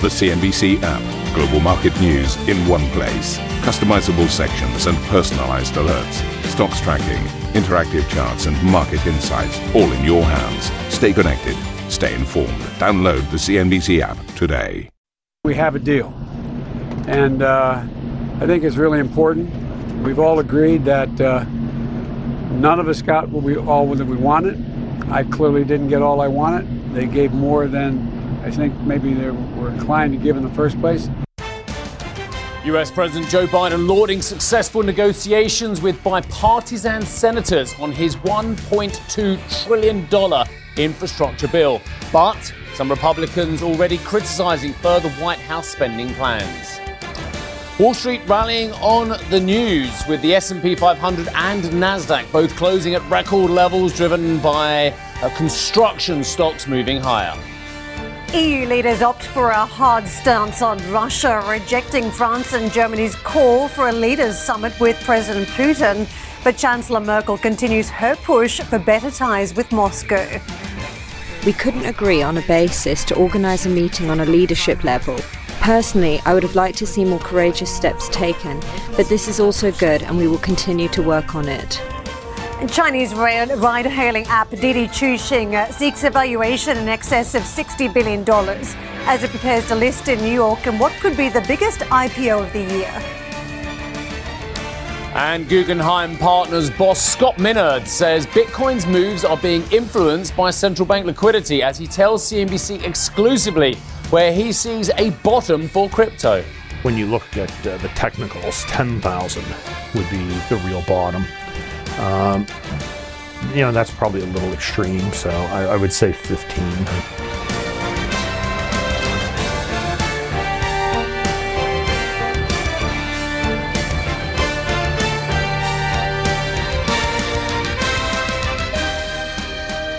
The CNBC app. Global market news in one place. Customizable sections and personalized alerts. Stocks tracking, interactive charts, and market insights all in your hands. Stay connected. Stay informed. Download the CNBC app today. We have a deal. And uh, I think it's really important. We've all agreed that uh, none of us got what we all that we wanted. I clearly didn't get all I wanted. They gave more than I think maybe they were inclined to give in the first place. US President Joe Biden lauding successful negotiations with bipartisan senators on his $1.2 trillion infrastructure bill. But some Republicans already criticizing further White House spending plans. Wall Street rallying on the news with the S&P 500 and Nasdaq both closing at record levels driven by construction stocks moving higher. EU leaders opt for a hard stance on Russia, rejecting France and Germany's call for a leaders' summit with President Putin. But Chancellor Merkel continues her push for better ties with Moscow. We couldn't agree on a basis to organise a meeting on a leadership level. Personally, I would have liked to see more courageous steps taken, but this is also good and we will continue to work on it. Chinese ride-hailing app Didi Chuxing uh, seeks evaluation in excess of $60 billion as it prepares to list in New York in what could be the biggest IPO of the year. And Guggenheim Partners boss Scott Minerd says Bitcoin's moves are being influenced by central bank liquidity as he tells CNBC exclusively where he sees a bottom for crypto. When you look at uh, the technicals, 10,000 would be the real bottom. Um, you know, that's probably a little extreme, so I, I would say 15.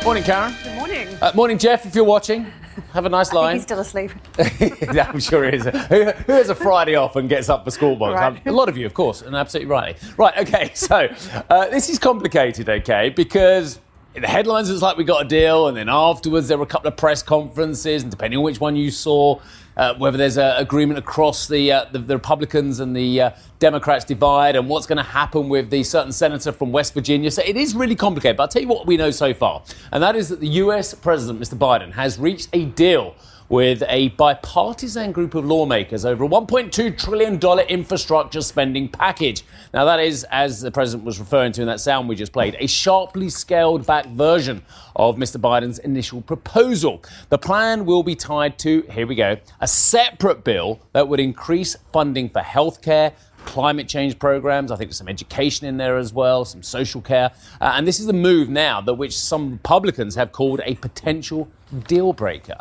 Morning, Karen. Good morning. Uh, morning, Geoff, if you're watching. Have a nice line. he's still asleep. yeah, I'm sure he is. Who, who, has a Friday off and gets up for Squawk Box? Right. A lot of you, of course, and absolutely right. Right, okay, so uh, this is complicated, okay, because in the headlines it's like we got a deal, and then afterwards there were a couple of press conferences, and depending on which one you saw, uh, whether there's an agreement across the, uh, the, the Republicans and the uh, Democrats divide, and what's going to happen with the certain senator from West Virginia. So it is really complicated. But I'll tell you what we know so far, and that is that the U.S. President, Mr. Biden, has reached a deal with a bipartisan group of lawmakers over a $1.2 trillion infrastructure spending package. Now, that is, as the president was referring to in that sound we just played, a sharply scaled back version of Mr. Biden's initial proposal. The plan will be tied to, here we go, a separate bill that would increase funding for healthcare climate change programs. I think there's some education in there as well, some social care. Uh, and this is the move now that which some Republicans have called a potential deal breaker.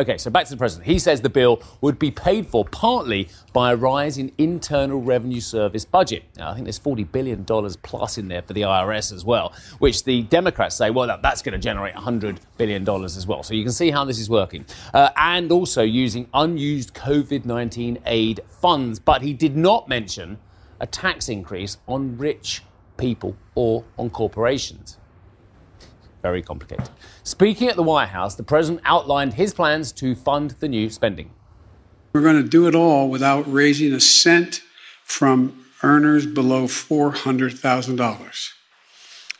Okay, so back to the president. He says the bill would be paid for partly by a rise in Internal Revenue Service budget. Now, I think there's $40 billion plus in there for the IRS as well, which the Democrats say, well, that's going to generate $100 billion as well. So you can see how this is working. Uh, and also using unused COVID 19 aid funds. But he did not mention a tax increase on rich people or on corporations. Very complicated. Speaking at the White House, the president outlined his plans to fund the new spending. We're going to do it all without raising a cent from earners below $400,000.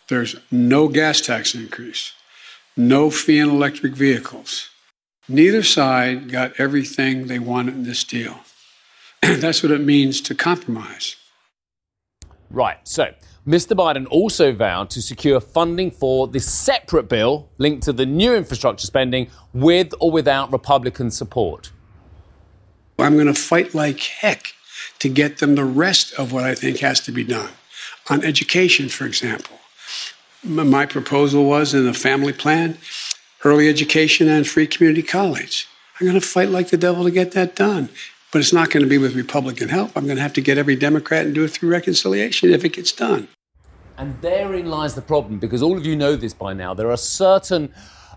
There's no gas tax increase, no fee on electric vehicles. Neither side got everything they wanted in this deal. That's what it means to compromise. Right. So, Mr. Biden also vowed to secure funding for this separate bill linked to the new infrastructure spending with or without Republican support. I'm going to fight like heck to get them the rest of what I think has to be done. On education, for example, my proposal was in the family plan early education and free community college. I'm going to fight like the devil to get that done. But it's not going to be with Republican help. I'm going to have to get every Democrat and do it through reconciliation if it gets done. And therein lies the problem, because all of you know this by now. There are certain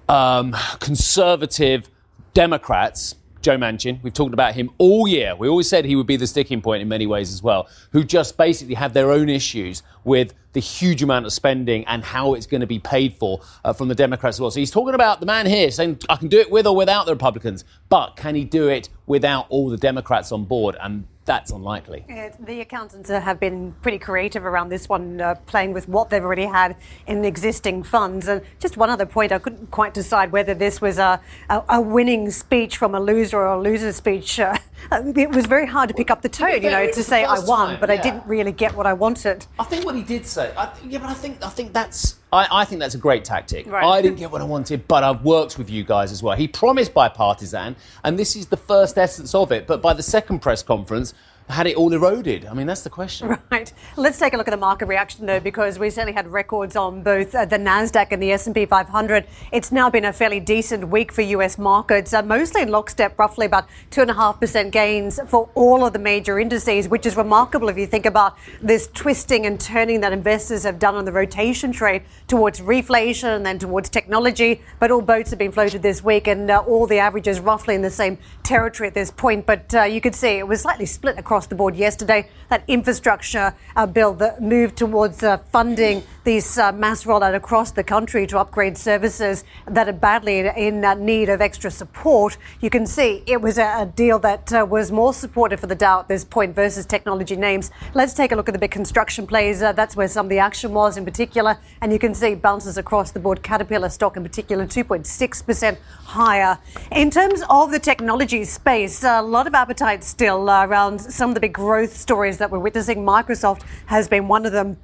um, conservative Democrats Joe Manchin. We've talked about him all year. We always said he would be the sticking point in many ways as well, who just basically have their own issues with the huge amount of spending and how it's going to be paid for uh, from the Democrats as well. So he's talking about the man here saying, I can do it with or without the Republicans, but can he do it without all the Democrats on board? And that's unlikely. the accountants have been pretty creative around this one, uh, playing with what they've already had in existing funds. And just one other point, I couldn't quite decide whether this was a, a, a winning speech from a loser or a loser speech. Uh, it was very hard to pick up the tone, you know, to say I won, time, but yeah. I didn't really get what I wanted. I think what he did say, I, yeah, but I think I think that's I, I, think that's a great tactic. Right. I didn't get what I wanted, but I've worked with you guys as well. He promised bipartisan, and this is the first essence of it. But by the second press conference, had it all eroded? I mean, that's the question. Right. Let's take a look at the market reaction, though, because we certainly had records on both uh, the Nasdaq and the S&P 500. It's now been a fairly decent week for U.S. markets, uh, mostly in lockstep, roughly about two and a half percent gains for all of the major indices, which is remarkable if you think about this twisting and turning that investors have done on the rotation trade towards reflation and then towards technology. But all boats have been floated this week, and uh, all the averages roughly in the same territory at this point. But uh, you could see it was slightly split across across the board yesterday. That infrastructure uh, bill that moved towards uh, funding this uh, mass rollout across the country to upgrade services that are badly in, uh, need of extra support. You can see it was a, a deal that uh, was more supportive for the Dow at this point versus technology names. Let's take a look at the big construction plays. Uh, that's where some of the action was in particular. And you can see bounces across the board. Caterpillar stock in particular, 2.6% higher. In terms of the technology space, a lot of appetite still around some of the big growth stories that we're witnessing. Microsoft has been one of them.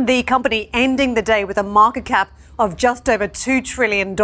The company ending the day with a market cap of just over $2 trillion.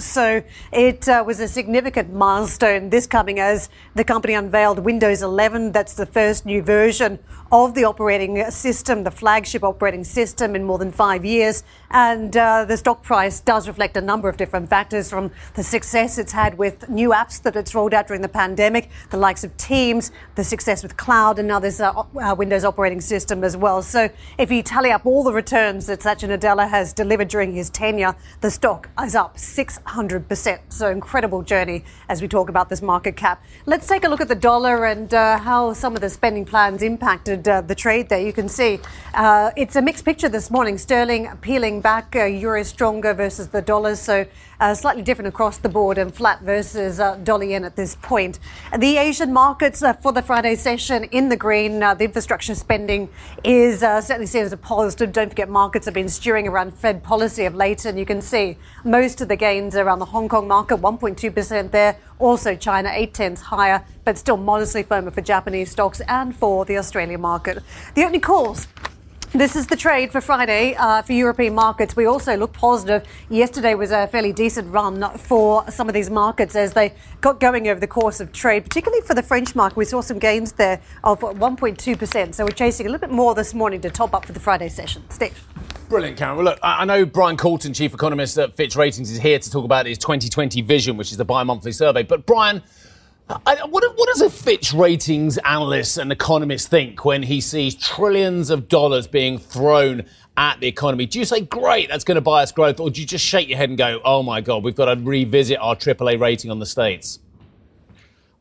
So it uh, was a significant milestone this coming as the company unveiled Windows 11. That's the first new version of the operating system, the flagship operating system in more than five years. And uh, the stock price does reflect a number of different factors from the success it's had with new apps that it's rolled out during the pandemic, the likes of Teams, the success with cloud, and now there's uh, Windows operating system as well. So if you tally up all the returns that Satya Nadella has delivered during his tenure, the stock is up 600%. So incredible journey as we talk about this market cap. Let's take a look at the dollar and uh, how some of the spending plans impacted uh, the trade there. You can see uh, it's a mixed picture this morning. Sterling peeling back, uh, euro stronger versus the dollar. So uh, slightly different across the board and flat versus uh, dollar at this point. The Asian markets uh, for the Friday session in the green. Uh, the infrastructure spending is uh, certainly seen as a positive. Don't forget, markets have been steering around Fed policy of late, and you can see most of the gains around the Hong Kong market, 1.2% there. Also, China, 8 tenths higher, but still modestly firmer for Japanese stocks and for the Australian market. The opening calls this is the trade for Friday uh, for European markets. We also look positive. Yesterday was a fairly decent run for some of these markets as they got going over the course of trade, particularly for the French market. We saw some gains there of 1.2%. So we're chasing a little bit more this morning to top up for the Friday session. Steve. Brilliant, Karen. Well, look, I know Brian Coulton, chief economist at Fitch Ratings, is here to talk about his 2020 vision, which is the bi-monthly survey. But Brian, I, what, what, does a Fitch ratings analyst and economist think when he sees trillions of dollars being thrown at the economy? Do you say, great, that's going to buy us growth, or do you just shake your head and go, oh my God, we've got to revisit our AAA rating on the States?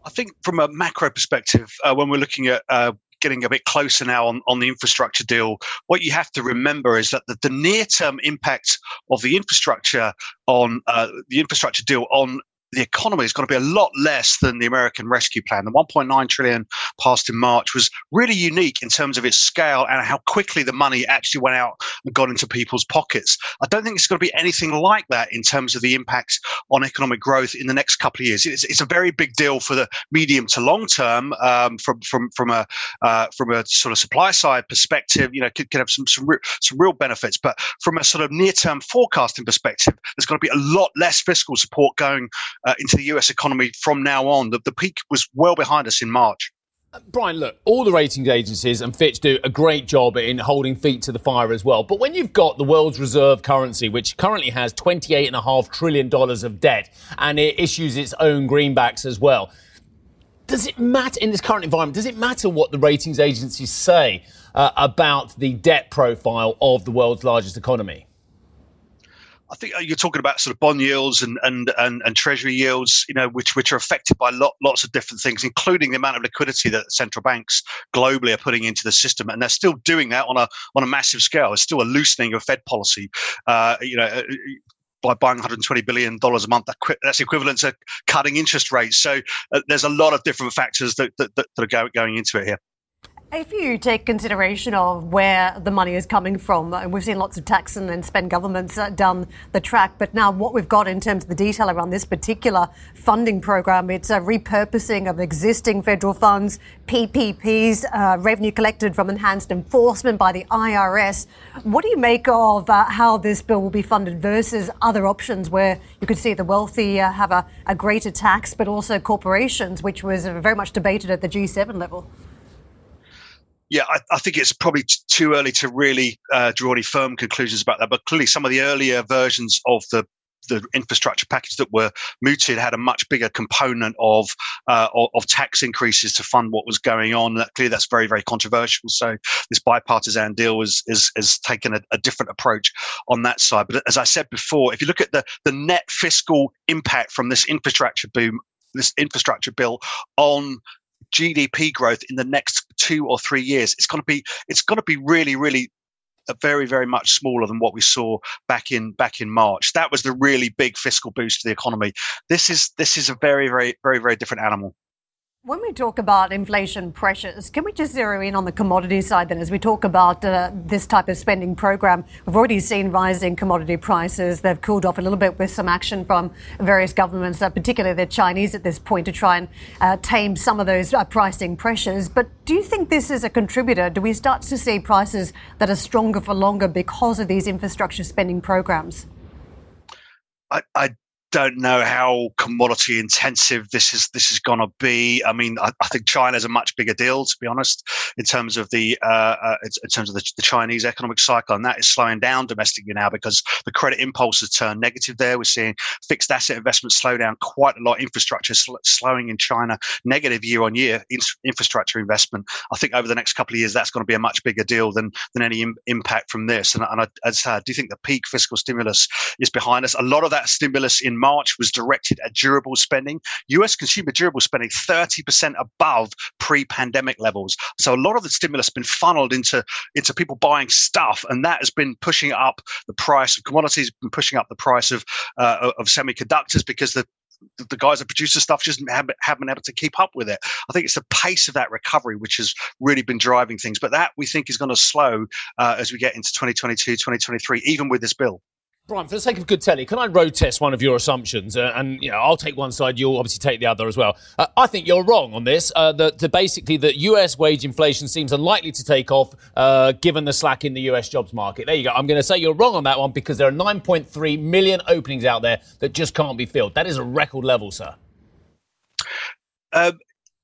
I think from a macro perspective, uh, when we're looking at uh, getting a bit closer now on, on the infrastructure deal, what you have to remember is that the, the near term impact of the infrastructure on uh, the infrastructure deal on the economy is going to be a lot less than the American Rescue Plan. The 1.9 trillion passed in March was really unique in terms of its scale and how quickly the money actually went out and got into people's pockets. I don't think it's going to be anything like that in terms of the impact on economic growth in the next couple of years. It's, it's a very big deal for the medium to long term um, from from from a uh, from a sort of supply side perspective. You know, could, could have some some, re- some real benefits, but from a sort of near term forecasting perspective, there's going to be a lot less fiscal support going uh, into the US economy from now on. The, the peak was well behind us in March. Brian, look, all the ratings agencies and Fitch do a great job in holding feet to the fire as well. But when you've got the world's reserve currency, which currently has $28.5 trillion of debt, and it issues its own greenbacks as well, does it matter in this current environment? Does it matter what the ratings agencies say uh, about the debt profile of the world's largest economy? I think uh, you're talking about sort of bond yields and and and, and treasury yields, you know, which which are affected by lot, lots of different things, including the amount of liquidity that central banks globally are putting into the system, and they're still doing that on a on a massive scale. It's still a loosening of Fed policy. Uh, you know. Uh, by buying 120 billion dollars a month, that's equivalent to cutting interest rates. So uh, there's a lot of different factors that, that, that are going into it here. If you take consideration of where the money is coming from, and we've seen lots of tax and spend governments uh, down the track, but now what we've got in terms of the detail around this particular funding program, it's a repurposing of existing federal funds, PPPs, uh, revenue collected from enhanced enforcement by the IRS. What do you make of uh, how this bill will be funded versus other options where you could see the wealthy uh, have a, a greater tax, but also corporations, which was very much debated at the G7 level? Yeah, I, I, think it's probably t- too early to really uh, draw any firm conclusions about that. But clearly, some of the earlier versions of the the infrastructure package that were mooted had a much bigger component of, uh, of, tax increases to fund what was going on. Clearly, that's very very controversial. So this bipartisan deal is is has taken a, a, different approach on that side. But as I said before, if you look at the the net fiscal impact from this infrastructure boom, this infrastructure bill on GDP growth in the next two or three years, it's going to be it's going to be really really very very much smaller than what we saw back in back in March. That was the really big fiscal boost to the economy. This is this is a very very very very different animal. When we talk about inflation pressures, can we just zero in on the commodity side then? As we talk about uh, this type of spending program, we've already seen rising commodity prices. They've cooled off a little bit with some action from various governments, uh, particularly the Chinese at this point, to try and uh, tame some of those uh, pricing pressures. But do you think this is a contributor? Do we start to see prices that are stronger for longer because of these infrastructure spending programs? I, I don't know how commodity intensive this is this is going to be. I mean, I, I, think China's a much bigger deal, to be honest, in terms of the uh, uh, in terms of the, the, Chinese economic cycle, and that is slowing down domestically now because the credit impulse has turned negative. There, we're seeing fixed asset investment slow down quite a lot. Infrastructure sl- slowing in China, negative year on year in- infrastructure investment. I think over the next couple of years, that's going to be a much bigger deal than than any Im- impact from this. And, and I, as I do you think the peak fiscal stimulus is behind us. A lot of that stimulus in March was directed at durable spending. US consumer durable spending 30% above pre-pandemic levels. So a lot of the stimulus has been funneled into, into people buying stuff, and that has been pushing up the price of commodities, been pushing up the price of uh, of semiconductors because the the guys that produce the stuff just haven't, haven't been able to keep up with it. I think it's the pace of that recovery which has really been driving things. But that we think is going to slow uh, as we get into 2022, 2023, even with this bill. Brian, for the sake of good telly, can I road test one of your assumptions? Uh, and you know, I'll take one side, you'll obviously take the other as well. Uh, I think you're wrong on this. Uh, that basically that US wage inflation seems unlikely to take off uh, given the slack in the US jobs market. There you go. I'm going to say you're wrong on that one because there are 9.3 million openings out there that just can't be filled. That is a record level, sir. Um,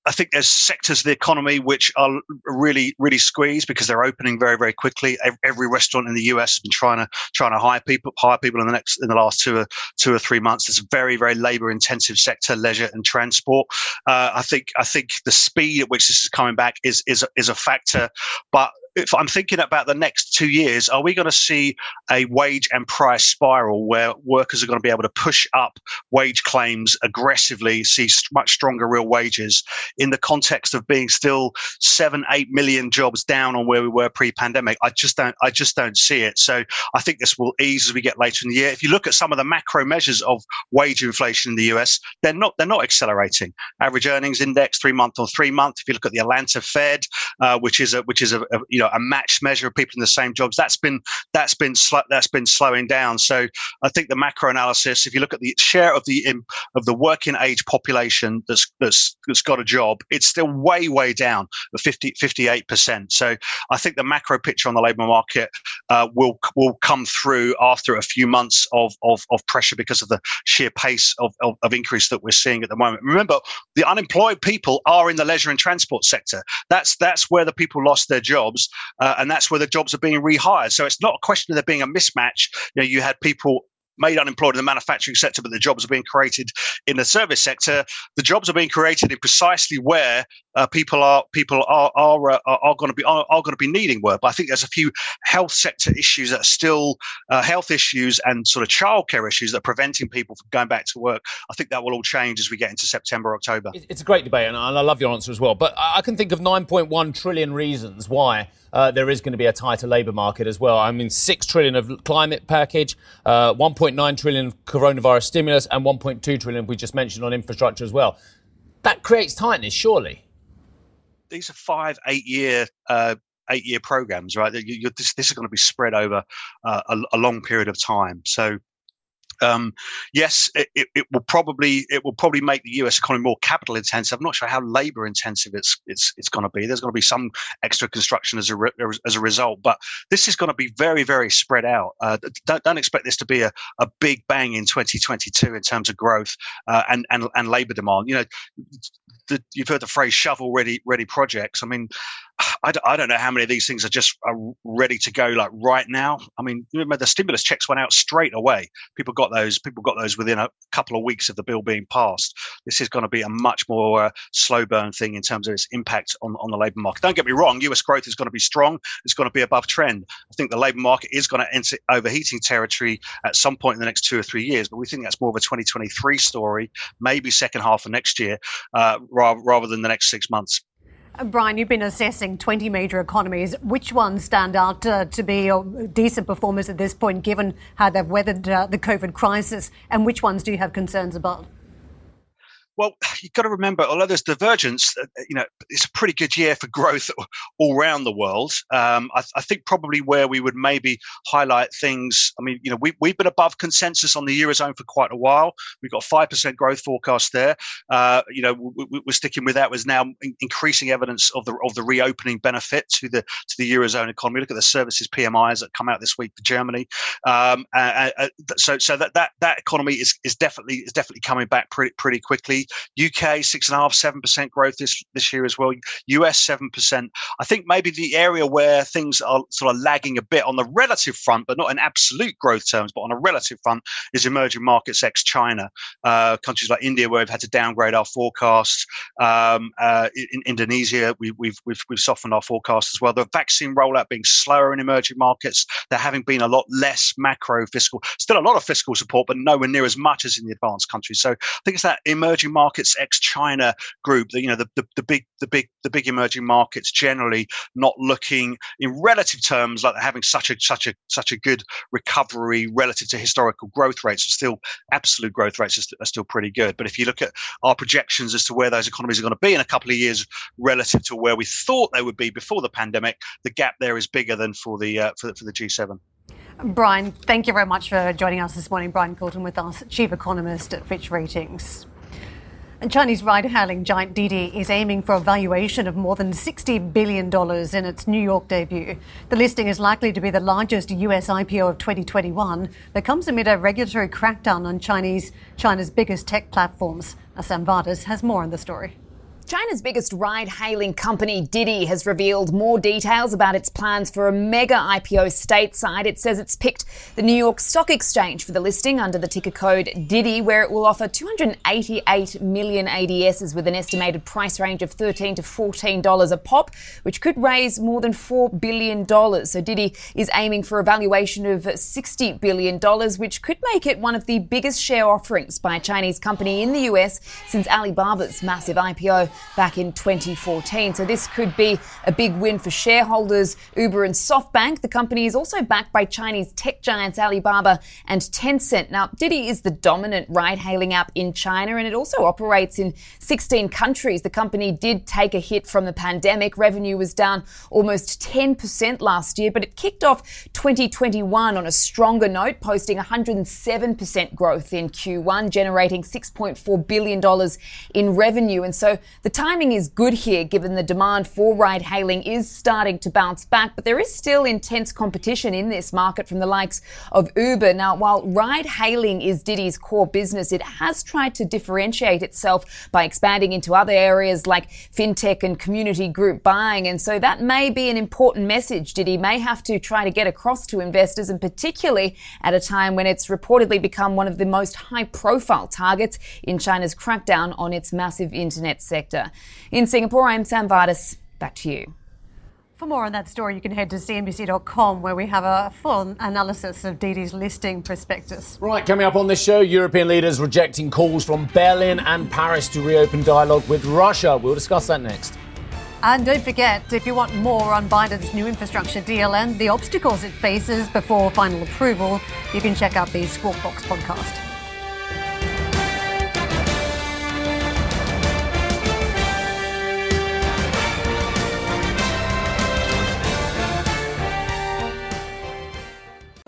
I think there's sectors of the economy which are really, really squeezed because they're opening very, very quickly. Every restaurant in the US has been trying to trying to hire people, hire people in the next in the last two or two or three months. It's a very, very labor intensive sector, leisure and transport. Uh, I think I think the speed at which this is coming back is is is a factor, but if I'm thinking about the next two years, are we going to see a wage and price spiral where workers are going to be able to push up wage claims aggressively, see much stronger real wages in the context of being still seven, eight million jobs down on where we were pre-pandemic? I just don't, I just don't see it. So I think this will ease as we get later in the year. If you look at some of the macro measures of wage inflation in the US, they're not, they're not accelerating. Average earnings index, three month or three month. If you look at the Atlanta Fed, uh, which is a, which is a, a you know know a matched measure of people in the same jobs. That's been that's been sl- that's been slowing down. So I think the macro analysis, if you look at the share of the of the working age population that's that's, that's got a job, it's still way way down, 50 58 percent. So I think the macro picture on the labour market uh, will will come through after a few months of of, of pressure because of the sheer pace of, of, of increase that we're seeing at the moment. Remember, the unemployed people are in the leisure and transport sector. That's that's where the people lost their jobs uh, and that's where the jobs are being rehired. So it's not a question of there being a mismatch. You know, you had people made unemployed in the manufacturing sector, but the jobs are being created in the service sector. The jobs are being created in precisely where uh, people are people are are uh, are going to be are, are going to be needing work. But I think there's a few health sector issues that are still uh, health issues and sort of childcare issues that are preventing people from going back to work. I think that will all change as we get into September, October. It's a great debate, and I love your answer as well. But I can think of 9.1 trillion reasons why uh, there is going to be a tighter labour market as well. I mean, six trillion of climate package, uh, 1.9 trillion coronavirus stimulus, and 1.2 trillion we just mentioned on infrastructure as well. That creates tightness, surely. These are five, eight-year uh, eight year programs, right? This, this, is going to be spread over uh, a, a, long period of time. So um, yes, it, it, will probably it will probably make the U.S. economy more capital intensive. I'm not sure how labour intensive it's it's it's going to be. There's going to be some extra construction as a re, as a result, but this is going to be very very spread out. Uh, don't, don't expect this to be a, a big bang in 2022 in terms of growth uh, and and and labour demand. You know, the, you've heard the phrase shovel ready ready projects. I mean, I d- I don't know how many of these things are just are ready to go like right now. I mean, remember the stimulus checks went out straight away. People got those. People got those within a couple of weeks of the bill being passed. This is going to be a much more uh, slow burn thing in terms of its impact on, on the labour market. Don't get me wrong. US growth is going to be strong. It's going to be above trend. I think the labour market is going to enter overheating territory at some point in the next two or three years. But we think that's more of a 2023 story, maybe second half of next year, uh, rather, rather than the next six months. Uh, Brian, you've been assessing 20 major economies. Which ones stand out uh, to be uh, decent performers at this point, given how they've weathered uh, the COVID crisis? And which ones do you have concerns about? Well, you've got to remember, although there's divergence, uh, you know, it's a pretty good year for growth all around the world. Um, I, I, think probably where we would maybe highlight things, I mean, you know, we, we've been above consensus on the Eurozone for quite a while. We've got 5% growth forecast there. Uh, you know, we, are sticking with that. Was now increasing evidence of the of the reopening benefit to the to the Eurozone economy. Look at the services PMIs that come out this week for Germany. Um, uh, uh, so so that, that, that economy is, is definitely is definitely coming back pretty, pretty quickly. UK six and a half, seven percent growth this this year as well. US seven percent. I think maybe the area where things are sort of lagging a bit on the relative front, but not in absolute growth terms, but on a relative front, is emerging markets ex China. Uh, countries like India, where we've had to downgrade our forecasts. Um, uh, in Indonesia, we, we've, we've we've softened our forecast as well. The vaccine rollout being slower in emerging markets. There having been a lot less macro fiscal, still a lot of fiscal support, but nowhere near as much as in the advanced countries. So I think it's that emerging markets ex-China group, the, you know, the, the, the big, the big, the big emerging markets generally not looking in relative terms like having such a such a such a good recovery relative to historical growth rates. Still, absolute growth rates are, are still pretty good. But if you look at our projections as to where those economies are going to be in a couple of years relative to where we thought they would be before the pandemic, the gap there is bigger than for the uh, for, for the G7. Brian, thank you very much for joining us this morning. Brian Coulton with us, Chief Economist at Fitch Ratings. And Chinese ride-hailing giant Didi is aiming for a valuation of more than $60 billion in its New York debut. The listing is likely to be the largest US IPO of 2021 that comes amid a regulatory crackdown on Chinese China's biggest tech platforms. Assam Vadas has more on the story. China's biggest ride hailing company, Didi, has revealed more details about its plans for a mega IPO stateside. It says it's picked the New York Stock Exchange for the listing under the ticker code Didi, where it will offer 288 million ADSs with an estimated price range of 13 to $14 a pop, which could raise more than $4 billion. So Didi is aiming for a valuation of $60 billion, which could make it one of the biggest share offerings by a Chinese company in the US since Alibaba's massive IPO back in 2014. So this could be a big win for shareholders. Uber and SoftBank, the company is also backed by Chinese tech giants Alibaba and Tencent. Now, Didi is the dominant ride hailing app in China and it also operates in 16 countries. The company did take a hit from the pandemic. Revenue was down almost 10% last year, but it kicked off 2021 on a stronger note, posting 107% growth in Q1, generating $6.4 billion in revenue. And so the timing is good here given the demand for ride hailing is starting to bounce back, but there is still intense competition in this market from the likes of Uber. Now, while ride hailing is Didi's core business, it has tried to differentiate itself by expanding into other areas like fintech and community group buying. And so that may be an important message Didi may have to try to get across to investors, and particularly at a time when it's reportedly become one of the most high profile targets in China's crackdown on its massive internet sector. Sector. In Singapore, I'm Sam Vadas. Back to you. For more on that story, you can head to cnbc.com where we have a full analysis of Didi's listing prospectus. Right, coming up on this show, European leaders rejecting calls from Berlin and Paris to reopen dialogue with Russia. We'll discuss that next. And don't forget, if you want more on Biden's new infrastructure deal and the obstacles it faces before final approval, you can check out the Squawk Box podcast.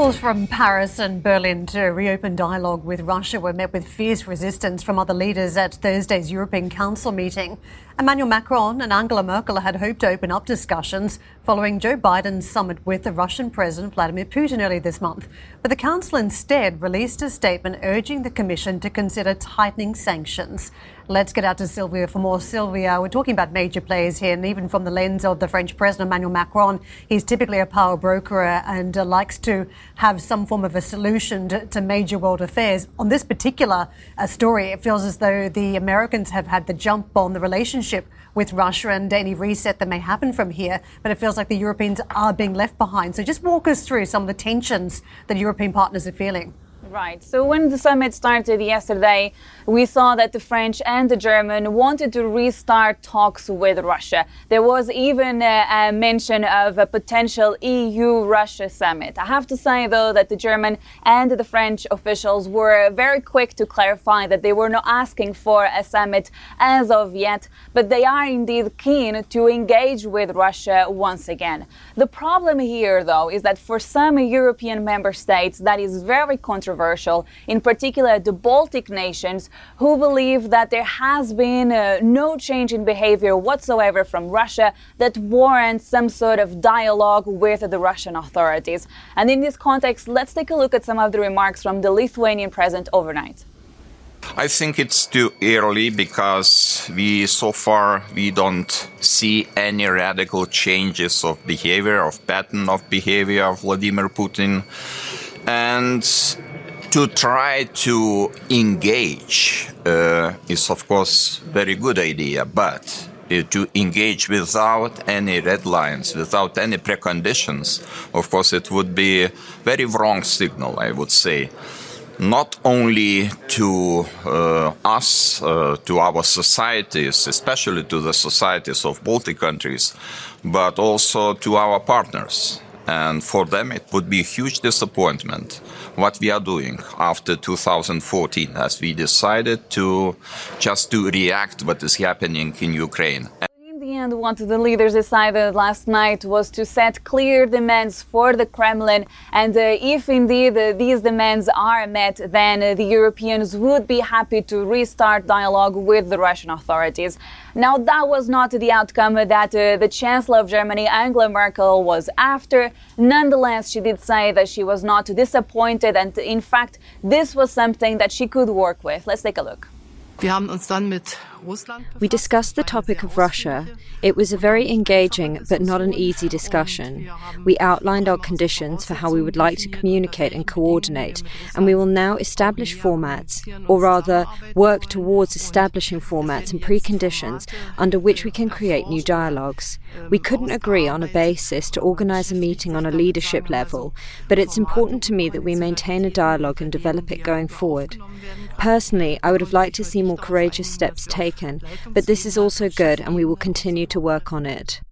Calls from Paris and Berlin to reopen dialogue with Russia were met with fierce resistance from other leaders at Thursday's European Council meeting. Emmanuel Macron and Angela Merkel had hoped to open up discussions following Joe Biden's summit with the Russian President Vladimir Putin earlier this month. But the Council instead released a statement urging the Commission to consider tightening sanctions. Let's get out to Sylvia for more. Sylvia, we're talking about major players here, and even from the lens of the French President Emmanuel Macron, he's typically a power broker and uh, likes to have some form of a solution to, to major world affairs. On this particular uh, story, it feels as though the Americans have had the jump on the relationship with Russia and any reset that may happen from here, but it feels like the Europeans are being left behind. So just walk us through some of the tensions that European partners are feeling. Right. So when the summit started yesterday, we saw that the French and the German wanted to restart talks with Russia. There was even a, a mention of a potential EU-Russia summit. I have to say though that the German and the French officials were very quick to clarify that they were not asking for a summit as of yet, but they are indeed keen to engage with Russia once again. The problem here though is that for some European member states that is very controversial controversial, in particular the Baltic nations, who believe that there has been uh, no change in behavior whatsoever from Russia that warrants some sort of dialogue with the Russian authorities. And in this context, let's take a look at some of the remarks from the Lithuanian president overnight. I think it's too early because we so far we don't see any radical changes of behavior of pattern of behavior of Vladimir Putin and to try to engage uh, is of course very good idea but uh, to engage without any red lines without any preconditions of course it would be very wrong signal i would say not only to uh, us, uh, to our societies, especially to the societies of Baltic countries, but also to our partners. And for them, it would be a huge disappointment what we are doing after 2014 as we decided to just to react what is happening in Ukraine. End, what the leaders decided last night was to set clear demands for the Kremlin, and uh, if indeed uh, these demands are met, then uh, the Europeans would be happy to restart dialogue with the Russian authorities. Now, that was not the outcome that uh, the Chancellor of Germany, Angela Merkel, was after. Nonetheless, she did say that she was not disappointed, and in fact, this was something that she could work with. Let's take a look. We discussed the topic of Russia. It was a very engaging but not an easy discussion. We outlined our conditions for how we would like to communicate and coordinate, and we will now establish formats, or rather, work towards establishing formats and preconditions under which we can create new dialogues. We couldn't agree on a basis to organize a meeting on a leadership level, but it's important to me that we maintain a dialogue and develop it going forward. Personally, I would have liked to see more courageous steps taken, but this is also good and we will continue to work on it.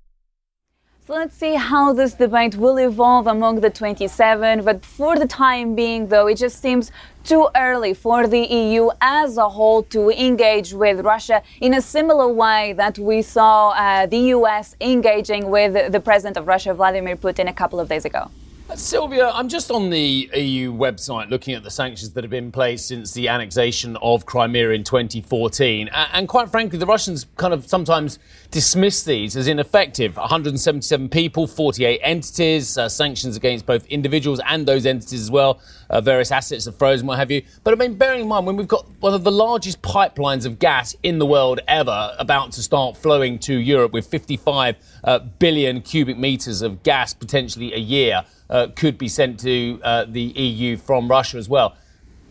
So let's see how this debate will evolve among the 27. But for the time being, though, it just seems too early for the EU as a whole to engage with Russia in a similar way that we saw uh, the US engaging with the president of Russia, Vladimir Putin, a couple of days ago. Sylvia, I'm just on the EU website looking at the sanctions that have been placed since the annexation of Crimea in 2014. And quite frankly, the Russians kind of sometimes dismiss these as ineffective. 177 people, 48 entities, uh, sanctions against both individuals and those entities as well. Uh, various assets are frozen, what have you. But I mean, bearing in mind, when we've got one of the largest pipelines of gas in the world ever about to start flowing to Europe with 55 uh, billion cubic meters of gas potentially a year uh, could be sent to uh, the EU from Russia as well.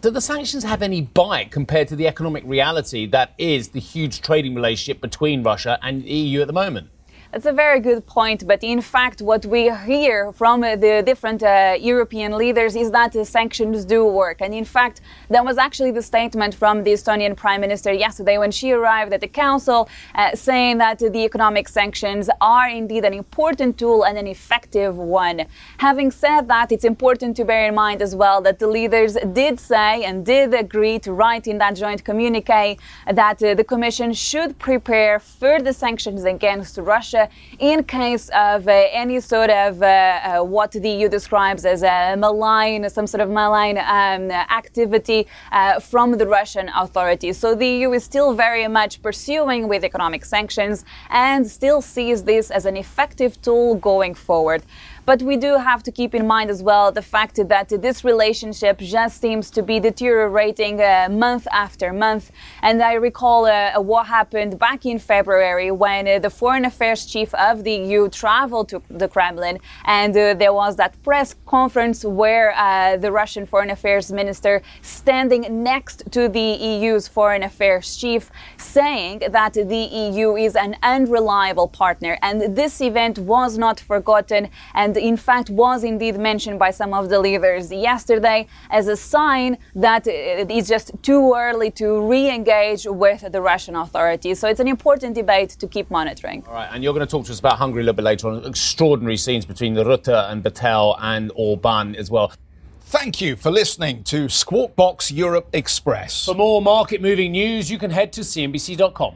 Do the sanctions have any bite compared to the economic reality that is the huge trading relationship between Russia and the EU at the moment? That's a very good point. But in fact, what we hear from uh, the different uh, European leaders is that the sanctions do work. And in fact, that was actually the statement from the Estonian Prime Minister yesterday when she arrived at the Council, uh, saying that the economic sanctions are indeed an important tool and an effective one. Having said that, it's important to bear in mind as well that the leaders did say and did agree to write in that joint communique that uh, the Commission should prepare further sanctions against Russia Russia in case of uh, any sort of uh, uh, what the EU describes as a malign, some sort of malign um, activity from the Russian authorities. So the EU is still very much pursuing with economic sanctions and still sees this as an effective tool going forward. But we do have to keep in mind as well the fact that this relationship just seems to be deteriorating uh, month after month. And I recall uh, what happened back in February when uh, the foreign affairs chief of the EU traveled to the Kremlin, and uh, there was that press conference where uh, the Russian foreign affairs minister, standing next to the EU's foreign affairs chief, saying that the EU is an unreliable partner. And this event was not forgotten. And in fact was indeed mentioned by some of the leaders yesterday as a sign that it is just too early to re engage with the Russian authorities. So it's an important debate to keep monitoring. All right, and you're going to talk to us about Hungary a little bit later on. Extraordinary scenes between the Rutte and Bettel and Orban as well. Thank you for listening to Squawk Box Europe Express. For more market moving news, you can head to CNBC.com.